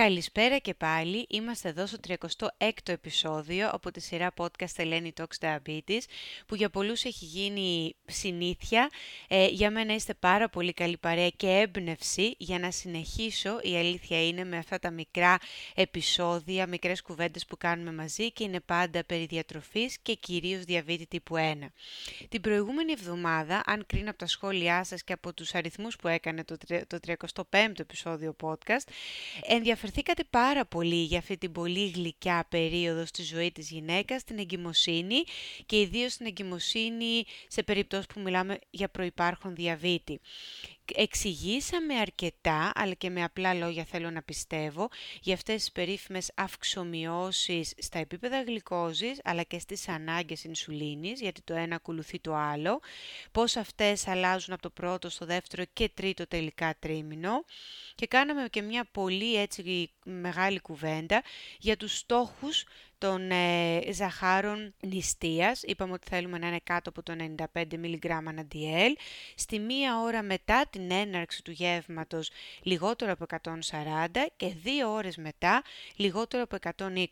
Καλησπέρα και πάλι. Είμαστε εδώ στο 36ο επεισόδιο από τη σειρά podcast Eleni Talks Diabetes, που για πολλούς έχει γίνει συνήθεια. Ε, για μένα είστε πάρα πολύ καλή παρέα και έμπνευση για να συνεχίσω, η αλήθεια είναι, με αυτά τα μικρά επεισόδια, μικρές κουβέντες που κάνουμε μαζί και είναι πάντα περί διατροφής και κυρίως διαβήτη τύπου 1. Την προηγούμενη εβδομάδα, αν κρίνω από τα σχόλιά σας και από τους αριθμούς που έκανε το, το 35ο επεισόδιο podcast, ενδιαφερθήκατε πάρα πολύ για αυτή την πολύ γλυκιά περίοδο στη ζωή της γυναίκας, την εγκυμοσύνη και ιδίως την εγκυμοσύνη σε περίπτωση που μιλάμε για προϋπάρχον διαβήτη εξηγήσαμε αρκετά, αλλά και με απλά λόγια θέλω να πιστεύω, για αυτές τις περίφημες αυξομοιώσεις στα επίπεδα γλυκόζης, αλλά και στις ανάγκες ινσουλίνης, γιατί το ένα ακολουθεί το άλλο, πώς αυτές αλλάζουν από το πρώτο στο δεύτερο και τρίτο τελικά τρίμηνο. Και κάναμε και μια πολύ έτσι μεγάλη κουβέντα για τους στόχους των ε, ζαχάρων νηστείας. Είπαμε ότι θέλουμε να είναι κάτω από το 95 mg DL. Στη μία ώρα μετά την έναρξη του γεύματος λιγότερο από 140 και δύο ώρες μετά λιγότερο από 120.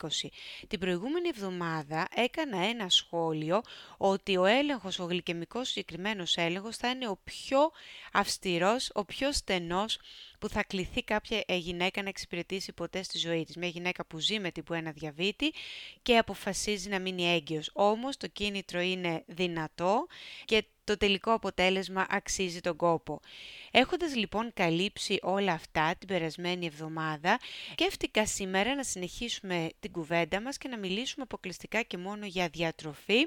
Την προηγούμενη εβδομάδα έκανα ένα σχόλιο ότι ο έλεγχος, ο γλυκαιμικός συγκεκριμένος έλεγχος θα είναι ο πιο αυστηρός, ο πιο στενός που θα κληθεί κάποια ε, γυναίκα να εξυπηρετήσει ποτέ στη ζωή της. Μια γυναίκα που ζει με τύπου 1 διαβήτη και αποφασίζει να μείνει έγκυος. Όμως το κίνητρο είναι δυνατό και το τελικό αποτέλεσμα αξίζει τον κόπο. Έχοντας λοιπόν καλύψει όλα αυτά την περασμένη εβδομάδα, σκέφτηκα σήμερα να συνεχίσουμε την κουβέντα μας και να μιλήσουμε αποκλειστικά και μόνο για διατροφή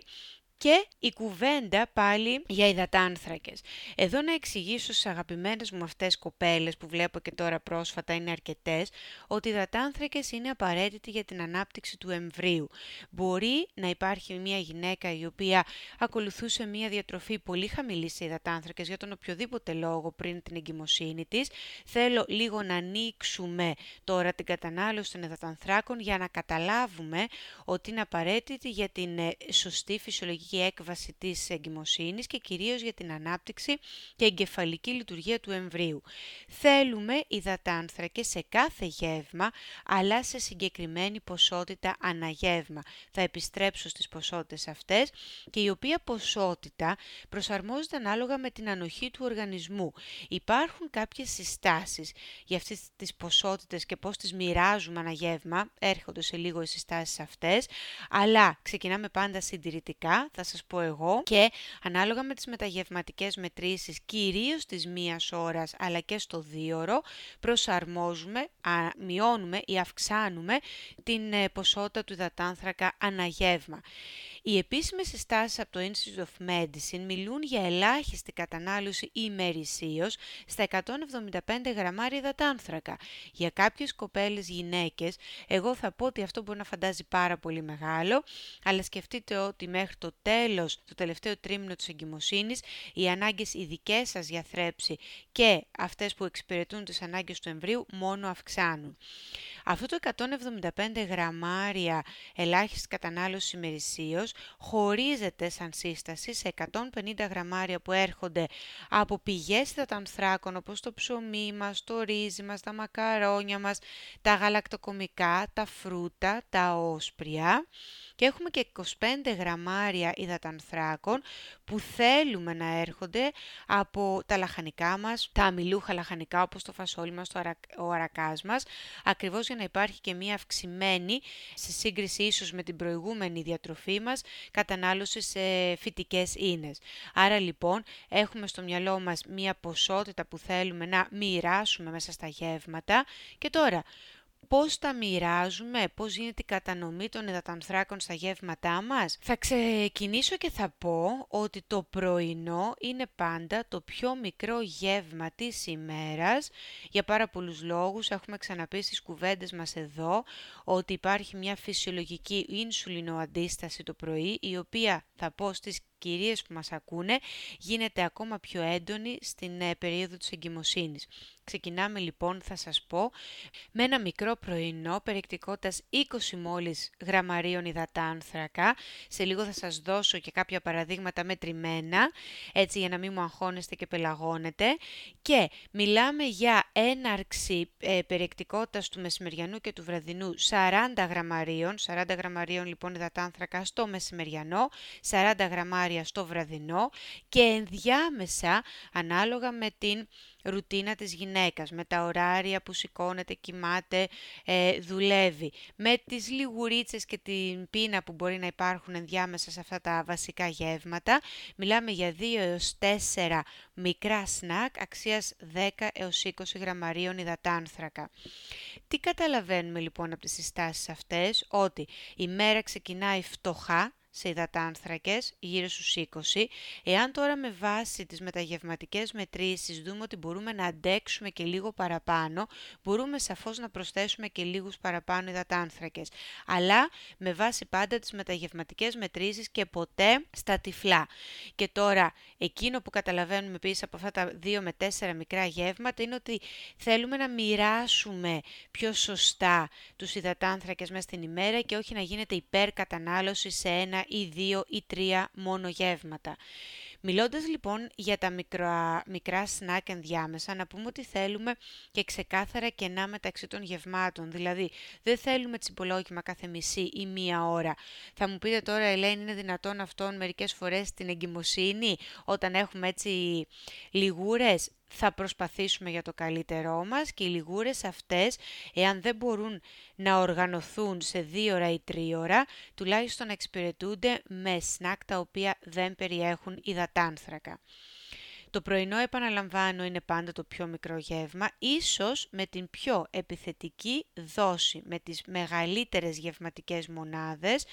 και η κουβέντα πάλι για υδατάνθρακες. Εδώ να εξηγήσω στις αγαπημένες μου αυτές κοπέλες που βλέπω και τώρα πρόσφατα είναι αρκετές, ότι οι υδατάνθρακες είναι απαραίτητοι για την ανάπτυξη του εμβρίου. Μπορεί να υπάρχει μια γυναίκα η οποία ακολουθούσε μια διατροφή πολύ χαμηλή σε υδατάνθρακες για τον οποιοδήποτε λόγο πριν την εγκυμοσύνη της. Θέλω λίγο να ανοίξουμε τώρα την κατανάλωση των υδατανθράκων για να καταλάβουμε ότι είναι απαραίτητη για την ε, σωστή φυσιολογική έκβαση της εγκυμοσύνης και κυρίως για την ανάπτυξη και εγκεφαλική λειτουργία του εμβρίου. Θέλουμε υδατάνθρακες σε κάθε γεύμα, αλλά σε συγκεκριμένη ποσότητα αναγεύμα. Θα επιστρέψω στις ποσότητες αυτές και η οποία ποσότητα προσαρμόζεται ανάλογα με την ανοχή του οργανισμού. Υπάρχουν κάποιες συστάσεις για αυτές τις ποσότητες και πώς τις μοιράζουμε αναγεύμα, έρχονται σε λίγο οι συστάσεις αυτές, αλλά ξεκινάμε πάντα συντηρητικά, θα σας πω εγώ και ανάλογα με τις μεταγευματικές μετρήσεις κυρίως της μίας ώρας αλλά και στο δίωρο προσαρμόζουμε, μειώνουμε ή αυξάνουμε την ε, ποσότητα του υδατάνθρακα αναγεύμα. Οι επίσημες συστάσεις από το Institute of Medicine μιλούν για ελάχιστη κατανάλωση ημερησίως στα 175 γραμμάρια υδατάνθρακα. Για κάποιες κοπέλες γυναίκες, εγώ θα πω ότι αυτό μπορεί να φαντάζει πάρα πολύ μεγάλο, αλλά σκεφτείτε ότι μέχρι το τέλος, το τελευταίο τρίμηνο της εγκυμοσύνης, οι ανάγκες ειδικέ σας για θρέψη και αυτές που εξυπηρετούν τις ανάγκες του εμβρίου μόνο αυξάνουν. Αυτό το 175 γραμμάρια ελάχιστη κατανάλωση ημερησίως χωρίζεται σαν σύσταση σε 150 γραμμάρια που έρχονται από πηγές υδατανθράκων όπως το ψωμί μας, το ρύζι μας, τα μακαρόνια μας, τα γαλακτοκομικά, τα φρούτα, τα όσπρια και έχουμε και 25 γραμμάρια υδατανθράκων που θέλουμε να έρχονται από τα λαχανικά μας, τα αμυλούχα λαχανικά όπως το φασόλι μας, το αρα... ο αρακάς μας, ακριβώς για να υπάρχει και μία αυξημένη, σε σύγκριση ίσως με την προηγούμενη διατροφή μας, κατανάλωση σε φυτικές ίνες. Άρα λοιπόν έχουμε στο μυαλό μας μία ποσότητα που θέλουμε να μοιράσουμε μέσα στα γεύματα και τώρα πώς τα μοιράζουμε, πώς γίνεται η κατανομή των υδατανθράκων στα γεύματά μας. Θα ξεκινήσω και θα πω ότι το πρωινό είναι πάντα το πιο μικρό γεύμα της ημέρας. Για πάρα πολλούς λόγους έχουμε ξαναπεί στις κουβέντες μας εδώ ότι υπάρχει μια φυσιολογική ινσουλινοαντίσταση το πρωί, η οποία θα πω στις κυρίες που μας ακούνε γίνεται ακόμα πιο έντονη στην ε, περίοδο της εγκυμοσύνης. Ξεκινάμε λοιπόν, θα σας πω, με ένα μικρό πρωινό περιεκτικότητας 20 μόλις γραμμαρίων υδατάνθρακα. Σε λίγο θα σας δώσω και κάποια παραδείγματα μετρημένα, έτσι για να μην μου αγχώνεστε και πελαγώνετε. Και μιλάμε για έναρξη ε, περιεκτικότητας του μεσημεριανού και του βραδινού 40 γραμμαρίων, 40 γραμμαρίων λοιπόν υδατάνθρακα στο μεσημεριανό, 40 γραμμάρια στο βραδινό και ενδιάμεσα ανάλογα με την ρουτίνα της γυναίκας, με τα ωράρια που σηκώνεται, κοιμάται, ε, δουλεύει, με τις λιγουρίτσες και την πείνα που μπορεί να υπάρχουν ενδιάμεσα σε αυτά τα βασικά γεύματα. Μιλάμε για 2 έως 4 μικρά σνακ αξίας 10 έως 20 γραμμαρίων υδατάνθρακα. Τι καταλαβαίνουμε λοιπόν από τις συστάσεις αυτές, ότι η μέρα ξεκινάει φτωχά, σε υδατάνθρακες, γύρω στους 20. Εάν τώρα με βάση τις μεταγευματικές μετρήσεις δούμε ότι μπορούμε να αντέξουμε και λίγο παραπάνω, μπορούμε σαφώς να προσθέσουμε και λίγους παραπάνω υδατάνθρακες. Αλλά με βάση πάντα τις μεταγευματικές μετρήσεις και ποτέ στα τυφλά. Και τώρα, εκείνο που καταλαβαίνουμε επίσης από αυτά τα 2 με 4 μικρά γεύματα είναι ότι θέλουμε να μοιράσουμε πιο σωστά τους υδατάνθρακες μέσα στην ημέρα και όχι να γίνεται υπερκατανάλωση σε ένα ή δύο ή τρία μόνο γεύματα. Μιλώντας λοιπόν για τα μικρά, μικρά σνακ ενδιάμεσα, να πούμε ότι θέλουμε και ξεκάθαρα κενά μεταξύ των γευμάτων. Δηλαδή, δεν θέλουμε τσιμπολόγημα κάθε μισή ή μία ώρα. Θα μου πείτε τώρα, Ελένη, είναι δυνατόν αυτόν μερικές φορές στην εγκυμοσύνη, όταν έχουμε έτσι λιγούρες; Θα προσπαθήσουμε για το καλύτερό μας και οι λιγούρες αυτές, εάν δεν μπορούν να οργανωθούν σε δύο ώρα ή τρία ώρα, τουλάχιστον να εξυπηρετούνται με σνακ τα οποία δεν περιέχουν υδατάνθρακα. Το πρωινό, επαναλαμβάνω, είναι πάντα το πιο μικρό γεύμα, ίσως με την πιο επιθετική δόση, με τις μεγαλύτερες γευματικές μονάδες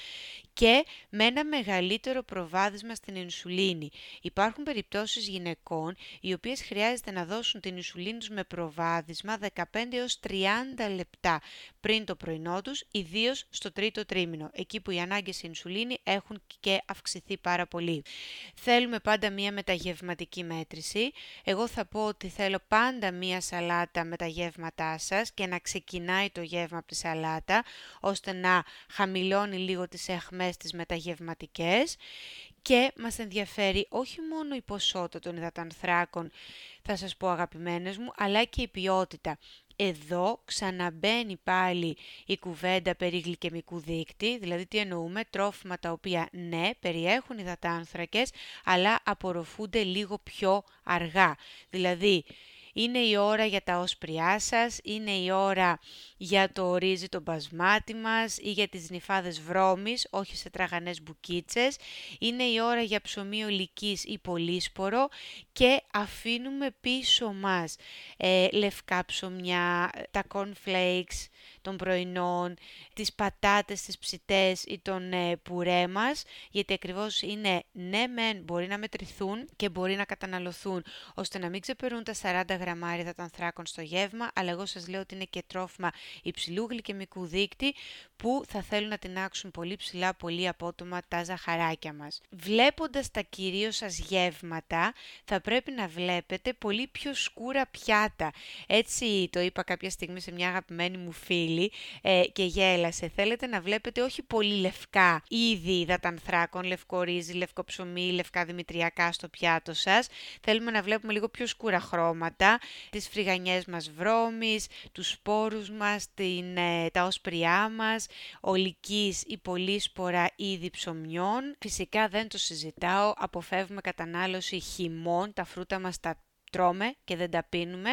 και με ένα μεγαλύτερο προβάδισμα στην ινσουλίνη. Υπάρχουν περιπτώσεις γυναικών οι οποίες χρειάζεται να δώσουν την ινσουλίνη τους με προβάδισμα 15 έως 30 λεπτά πριν το πρωινό τους, ιδίως στο τρίτο τρίμηνο, εκεί που οι ανάγκες σε ινσουλίνη έχουν και αυξηθεί πάρα πολύ. Θέλουμε πάντα μία μεταγευματική μέτρηση εγώ θα πω ότι θέλω πάντα μία σαλάτα με τα γεύματά σας και να ξεκινάει το γεύμα από τη σαλάτα, ώστε να χαμηλώνει λίγο τις εχμές τις μεταγευματικές και μας ενδιαφέρει όχι μόνο η ποσότητα των υδατανθράκων, θα σας πω αγαπημένες μου, αλλά και η ποιότητα εδώ ξαναμπαίνει πάλι η κουβέντα περί γλυκαιμικού δείκτη, δηλαδή τι εννοούμε, τρόφιμα τα οποία ναι, περιέχουν υδατάνθρακες, αλλά απορροφούνται λίγο πιο αργά. Δηλαδή, είναι η ώρα για τα όσπριά σας, είναι η ώρα για το ρύζι το μπασμάτι μας ή για τις νυφάδες βρώμης, όχι σε τραγανές μπουκίτσες. Είναι η ώρα για ψωμί ολικής ή πολύσπορο και αφήνουμε πίσω μας ε, λευκά ψωμιά, τα cornflakes των πρωινών, τις πατάτες, τις ψητές ή τον ε, πουρέ μας, γιατί ακριβώς είναι ναι μεν μπορεί να μετρηθούν και μπορεί να καταναλωθούν, ώστε να μην ξεπερούν τα 40 γραμμάρια των ανθράκων στο γεύμα, αλλά εγώ σας λέω ότι είναι και τρόφιμα υψηλού γλυκαιμικού δείκτη που θα θέλουν να τεινάξουν πολύ ψηλά, πολύ απότομα τα ζαχαράκια μας. Βλέποντας τα κυρίως σας γεύματα, θα πρέπει να βλέπετε πολύ πιο σκούρα πιάτα. Έτσι το είπα κάποια στιγμή σε μια αγαπημένη μου φίλη ε, και γέλασε. Θέλετε να βλέπετε όχι πολύ λευκά είδη υδατανθράκων, λευκό ρύζι, λευκό ψωμί, λευκά δημητριακά στο πιάτο σας. Θέλουμε να βλέπουμε λίγο πιο σκούρα χρώματα, τις φρυγανιές μας βρώμης, τους σπόρους μας, την, ε, τα όσπριά μας, ολικής ή πολύσπορα είδη ψωμιών. Φυσικά δεν το συζητάω, αποφεύγουμε κατανάλωση χυμών, τα φρούτα μας τα τρώμε και δεν τα πίνουμε.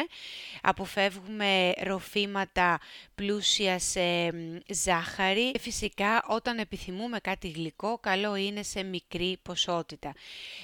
Αποφεύγουμε ροφήματα πλούσια σε ζάχαρη. Και φυσικά όταν επιθυμούμε κάτι γλυκό, καλό είναι σε μικρή ποσότητα.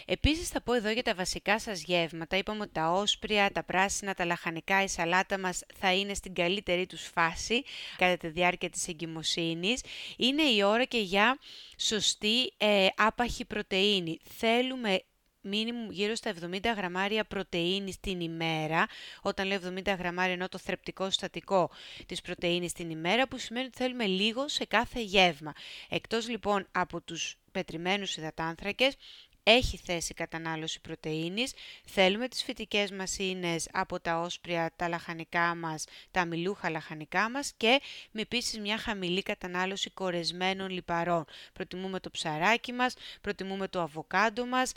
Επίσης θα πω εδώ για τα βασικά σας γεύματα. Είπαμε ότι τα όσπρια, τα πράσινα, τα λαχανικά, η σαλάτα μας θα είναι στην καλύτερη τους φάση κατά τη διάρκεια της εγκυμοσύνης. Είναι η ώρα και για σωστή ε, άπαχη πρωτεΐνη. Θέλουμε μίνιμουμ γύρω στα 70 γραμμάρια πρωτεΐνης την ημέρα, όταν λέω 70 γραμμάρια ενώ το θρεπτικό στατικό της πρωτεΐνης την ημέρα, που σημαίνει ότι θέλουμε λίγο σε κάθε γεύμα. Εκτός λοιπόν από τους πετριμένους υδατάνθρακες, έχει θέση κατανάλωση πρωτεΐνης, θέλουμε τις φυτικές μας ίνες από τα όσπρια, τα λαχανικά μας, τα μιλούχα λαχανικά μας και με επίσης μια χαμηλή κατανάλωση κορεσμένων λιπαρών. Προτιμούμε το ψαράκι μας, προτιμούμε το αβοκάντο μας,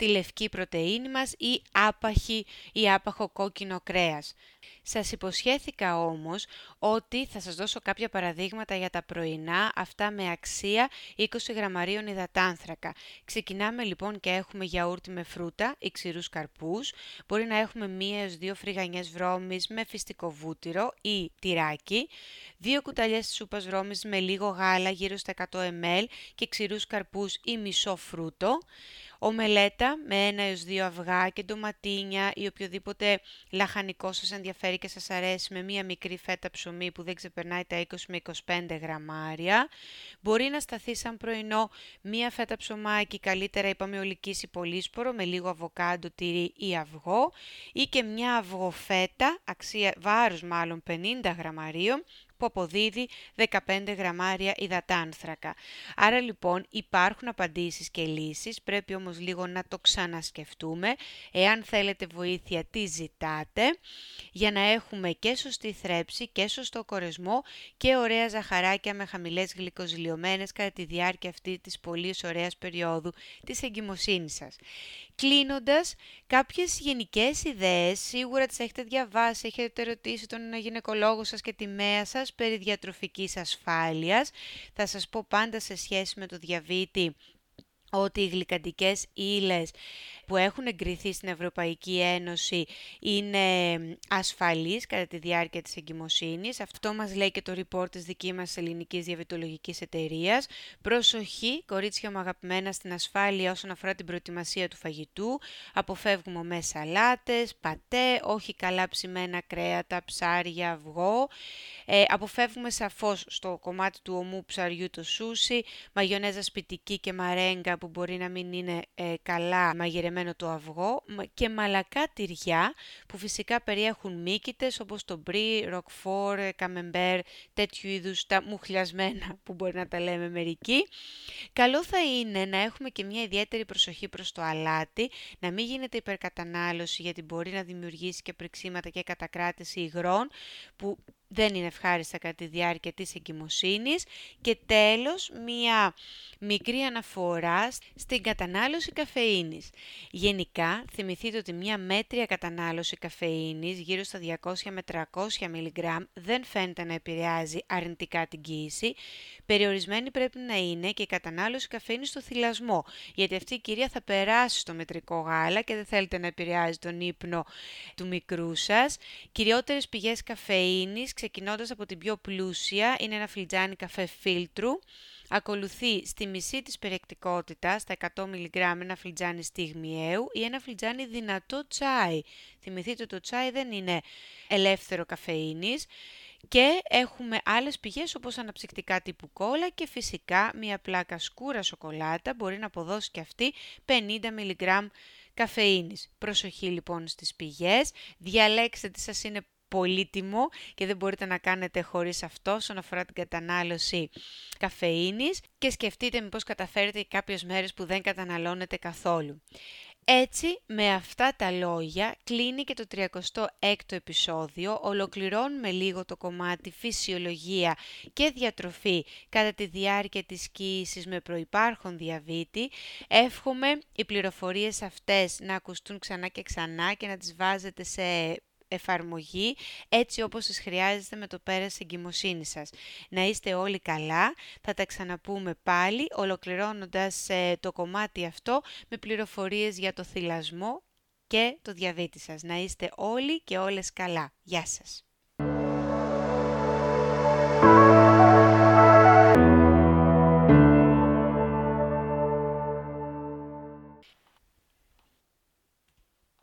τη λευκή πρωτεΐνη μας ή άπαχη ή άπαχο κόκκινο κρέας. Σας υποσχέθηκα όμως ότι θα σας δώσω κάποια παραδείγματα για τα πρωινά, αυτά με αξία 20 γραμμαρίων υδατάνθρακα. Ξεκινάμε λοιπόν και έχουμε γιαούρτι με φρούτα ή ξηρούς καρπούς. Μπορεί να έχουμε μία έως δύο φρυγανιές βρώμης με φυστικό βούτυρο ή τυράκι. Δύο κουταλιές σούπας βρώμης με λίγο γάλα γύρω στα 100 ml και ξηρούς καρπούς ή μισό φρούτο ομελέτα με ένα έως δύο αυγά και ντοματίνια ή οποιοδήποτε λαχανικός σας ενδιαφέρει και σας αρέσει με μία μικρή φέτα ψωμί που δεν ξεπερνάει τα 20 με 25 γραμμάρια. Μπορεί να σταθεί σαν πρωινό μία φέτα ψωμάκι, καλύτερα είπαμε ολικής ή πολύσπορο με λίγο αβοκάντο, τυρί ή αυγό ή και μια αυγοφέτα, αξία βάρους μάλλον 50 γραμμαρίων, που αποδίδει 15 γραμμάρια υδατάνθρακα. Άρα λοιπόν υπάρχουν απαντήσεις και λύσεις, πρέπει όμως λίγο να το ξανασκεφτούμε. Εάν θέλετε βοήθεια, τι ζητάτε, για να έχουμε και σωστή θρέψη και σωστό κορεσμό και ωραία ζαχαράκια με χαμηλές γλυκοζηλιωμένες κατά τη διάρκεια αυτή της πολύ ωραίας περίοδου της εγκυμοσύνης σας. Κλείνοντας, κάποιες γενικές ιδέες, σίγουρα τις έχετε διαβάσει, έχετε ρωτήσει τον γυναικολόγο σας και τη μέα σας περί διατροφικής ασφάλειας. Θα σας πω πάντα σε σχέση με το διαβήτη ότι οι γλυκαντικές ύλες που έχουν εγκριθεί στην Ευρωπαϊκή Ένωση είναι ασφαλείς κατά τη διάρκεια της εγκυμοσύνης. Αυτό μας λέει και το report της δικής μας ελληνικής διαβητολογικής εταιρείας. Προσοχή, κορίτσια μου αγαπημένα, στην ασφάλεια όσον αφορά την προετοιμασία του φαγητού. Αποφεύγουμε μες σαλάτες, πατέ, όχι καλά ψημένα κρέατα, ψάρια, αυγό. Ε, αποφεύγουμε σαφώς στο κομμάτι του ομού ψαριού το σούσι, μαγιονέζα σπιτική και μαρέγκα που μπορεί να μην είναι ε, καλά μαγειρεμένο το αυγό και μαλακά τυριά που φυσικά περιέχουν μύκητες όπως το μπρι, ροκφόρ, καμεμπέρ, τέτοιου είδους τα μουχλιασμένα που μπορεί να τα λέμε μερικοί. Καλό θα είναι να έχουμε και μια ιδιαίτερη προσοχή προς το αλάτι, να μην γίνεται υπερκατανάλωση γιατί μπορεί να δημιουργήσει και πριξίματα και κατακράτηση υγρών που δεν είναι ευχάριστα κατά τη διάρκεια της εγκυμοσύνης και τέλος μία μικρή αναφορά στην κατανάλωση καφεΐνης. Γενικά θυμηθείτε ότι μία μέτρια κατανάλωση καφεΐνης γύρω στα 200 με 300 mg δεν φαίνεται να επηρεάζει αρνητικά την κοίηση. Περιορισμένη πρέπει να είναι και η κατανάλωση καφεΐνης στο θυλασμό γιατί αυτή η κυρία θα περάσει στο μετρικό γάλα και δεν θέλετε να επηρεάζει τον ύπνο του μικρού σας. Κυριότερες πηγές καφεΐνης ξεκινώντας από την πιο πλούσια, είναι ένα φλιτζάνι καφέ φίλτρου. Ακολουθεί στη μισή της περιεκτικότητα, στα 100 mg ένα φλιτζάνι στιγμιαίου ή ένα φλιτζάνι δυνατό τσάι. Θυμηθείτε το τσάι δεν είναι ελεύθερο καφεΐνης. Και έχουμε άλλες πηγές όπως αναψυκτικά τύπου κόλλα και φυσικά μια πλάκα σκούρα σοκολάτα μπορεί να αποδώσει και αυτή 50 mg καφεΐνης. Προσοχή λοιπόν στις πηγές, διαλέξτε τις σας είναι πολύτιμο και δεν μπορείτε να κάνετε χωρίς αυτό όσον αφορά την κατανάλωση καφεΐνης και σκεφτείτε μήπως καταφέρετε κάποιες μέρες που δεν καταναλώνετε καθόλου. Έτσι, με αυτά τα λόγια, κλείνει και το 36ο επεισόδιο, ολοκληρώνουμε λίγο το κομμάτι φυσιολογία και διατροφή κατά τη διάρκεια της κοίησης με προϋπάρχον διαβήτη. Εύχομαι οι πληροφορίες αυτές να ακουστούν ξανά και ξανά και να τις βάζετε σε εφαρμογή έτσι όπως σας χρειάζεται με το πέρας εγκυμοσύνης σας. Να είστε όλοι καλά, θα τα ξαναπούμε πάλι ολοκληρώνοντας ε, το κομμάτι αυτό με πληροφορίες για το θυλασμό και το διαβήτη σας. Να είστε όλοι και όλες καλά. Γεια σας.